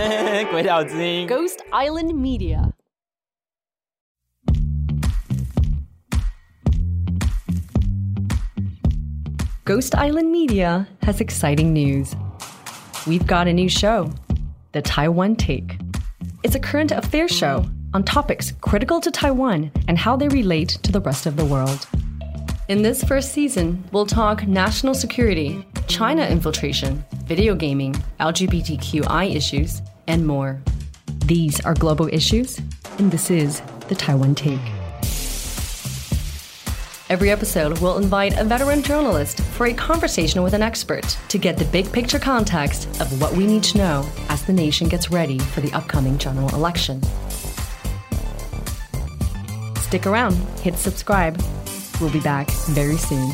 鬼岛之音 Ghost Island Media. Ghost Island Media has exciting news. We've got a new show, The Taiwan Take. It's a current affairs show on topics critical to Taiwan and how they relate to the rest of the world. In this first season, we'll talk national security, China infiltration, video gaming, LGBTQI issues, and more. These are global issues, and this is the Taiwan Take. Every episode we'll invite a veteran journalist for a conversation with an expert to get the big picture context of what we need to know as the nation gets ready for the upcoming general election. Stick around, hit subscribe. We'll be back very soon.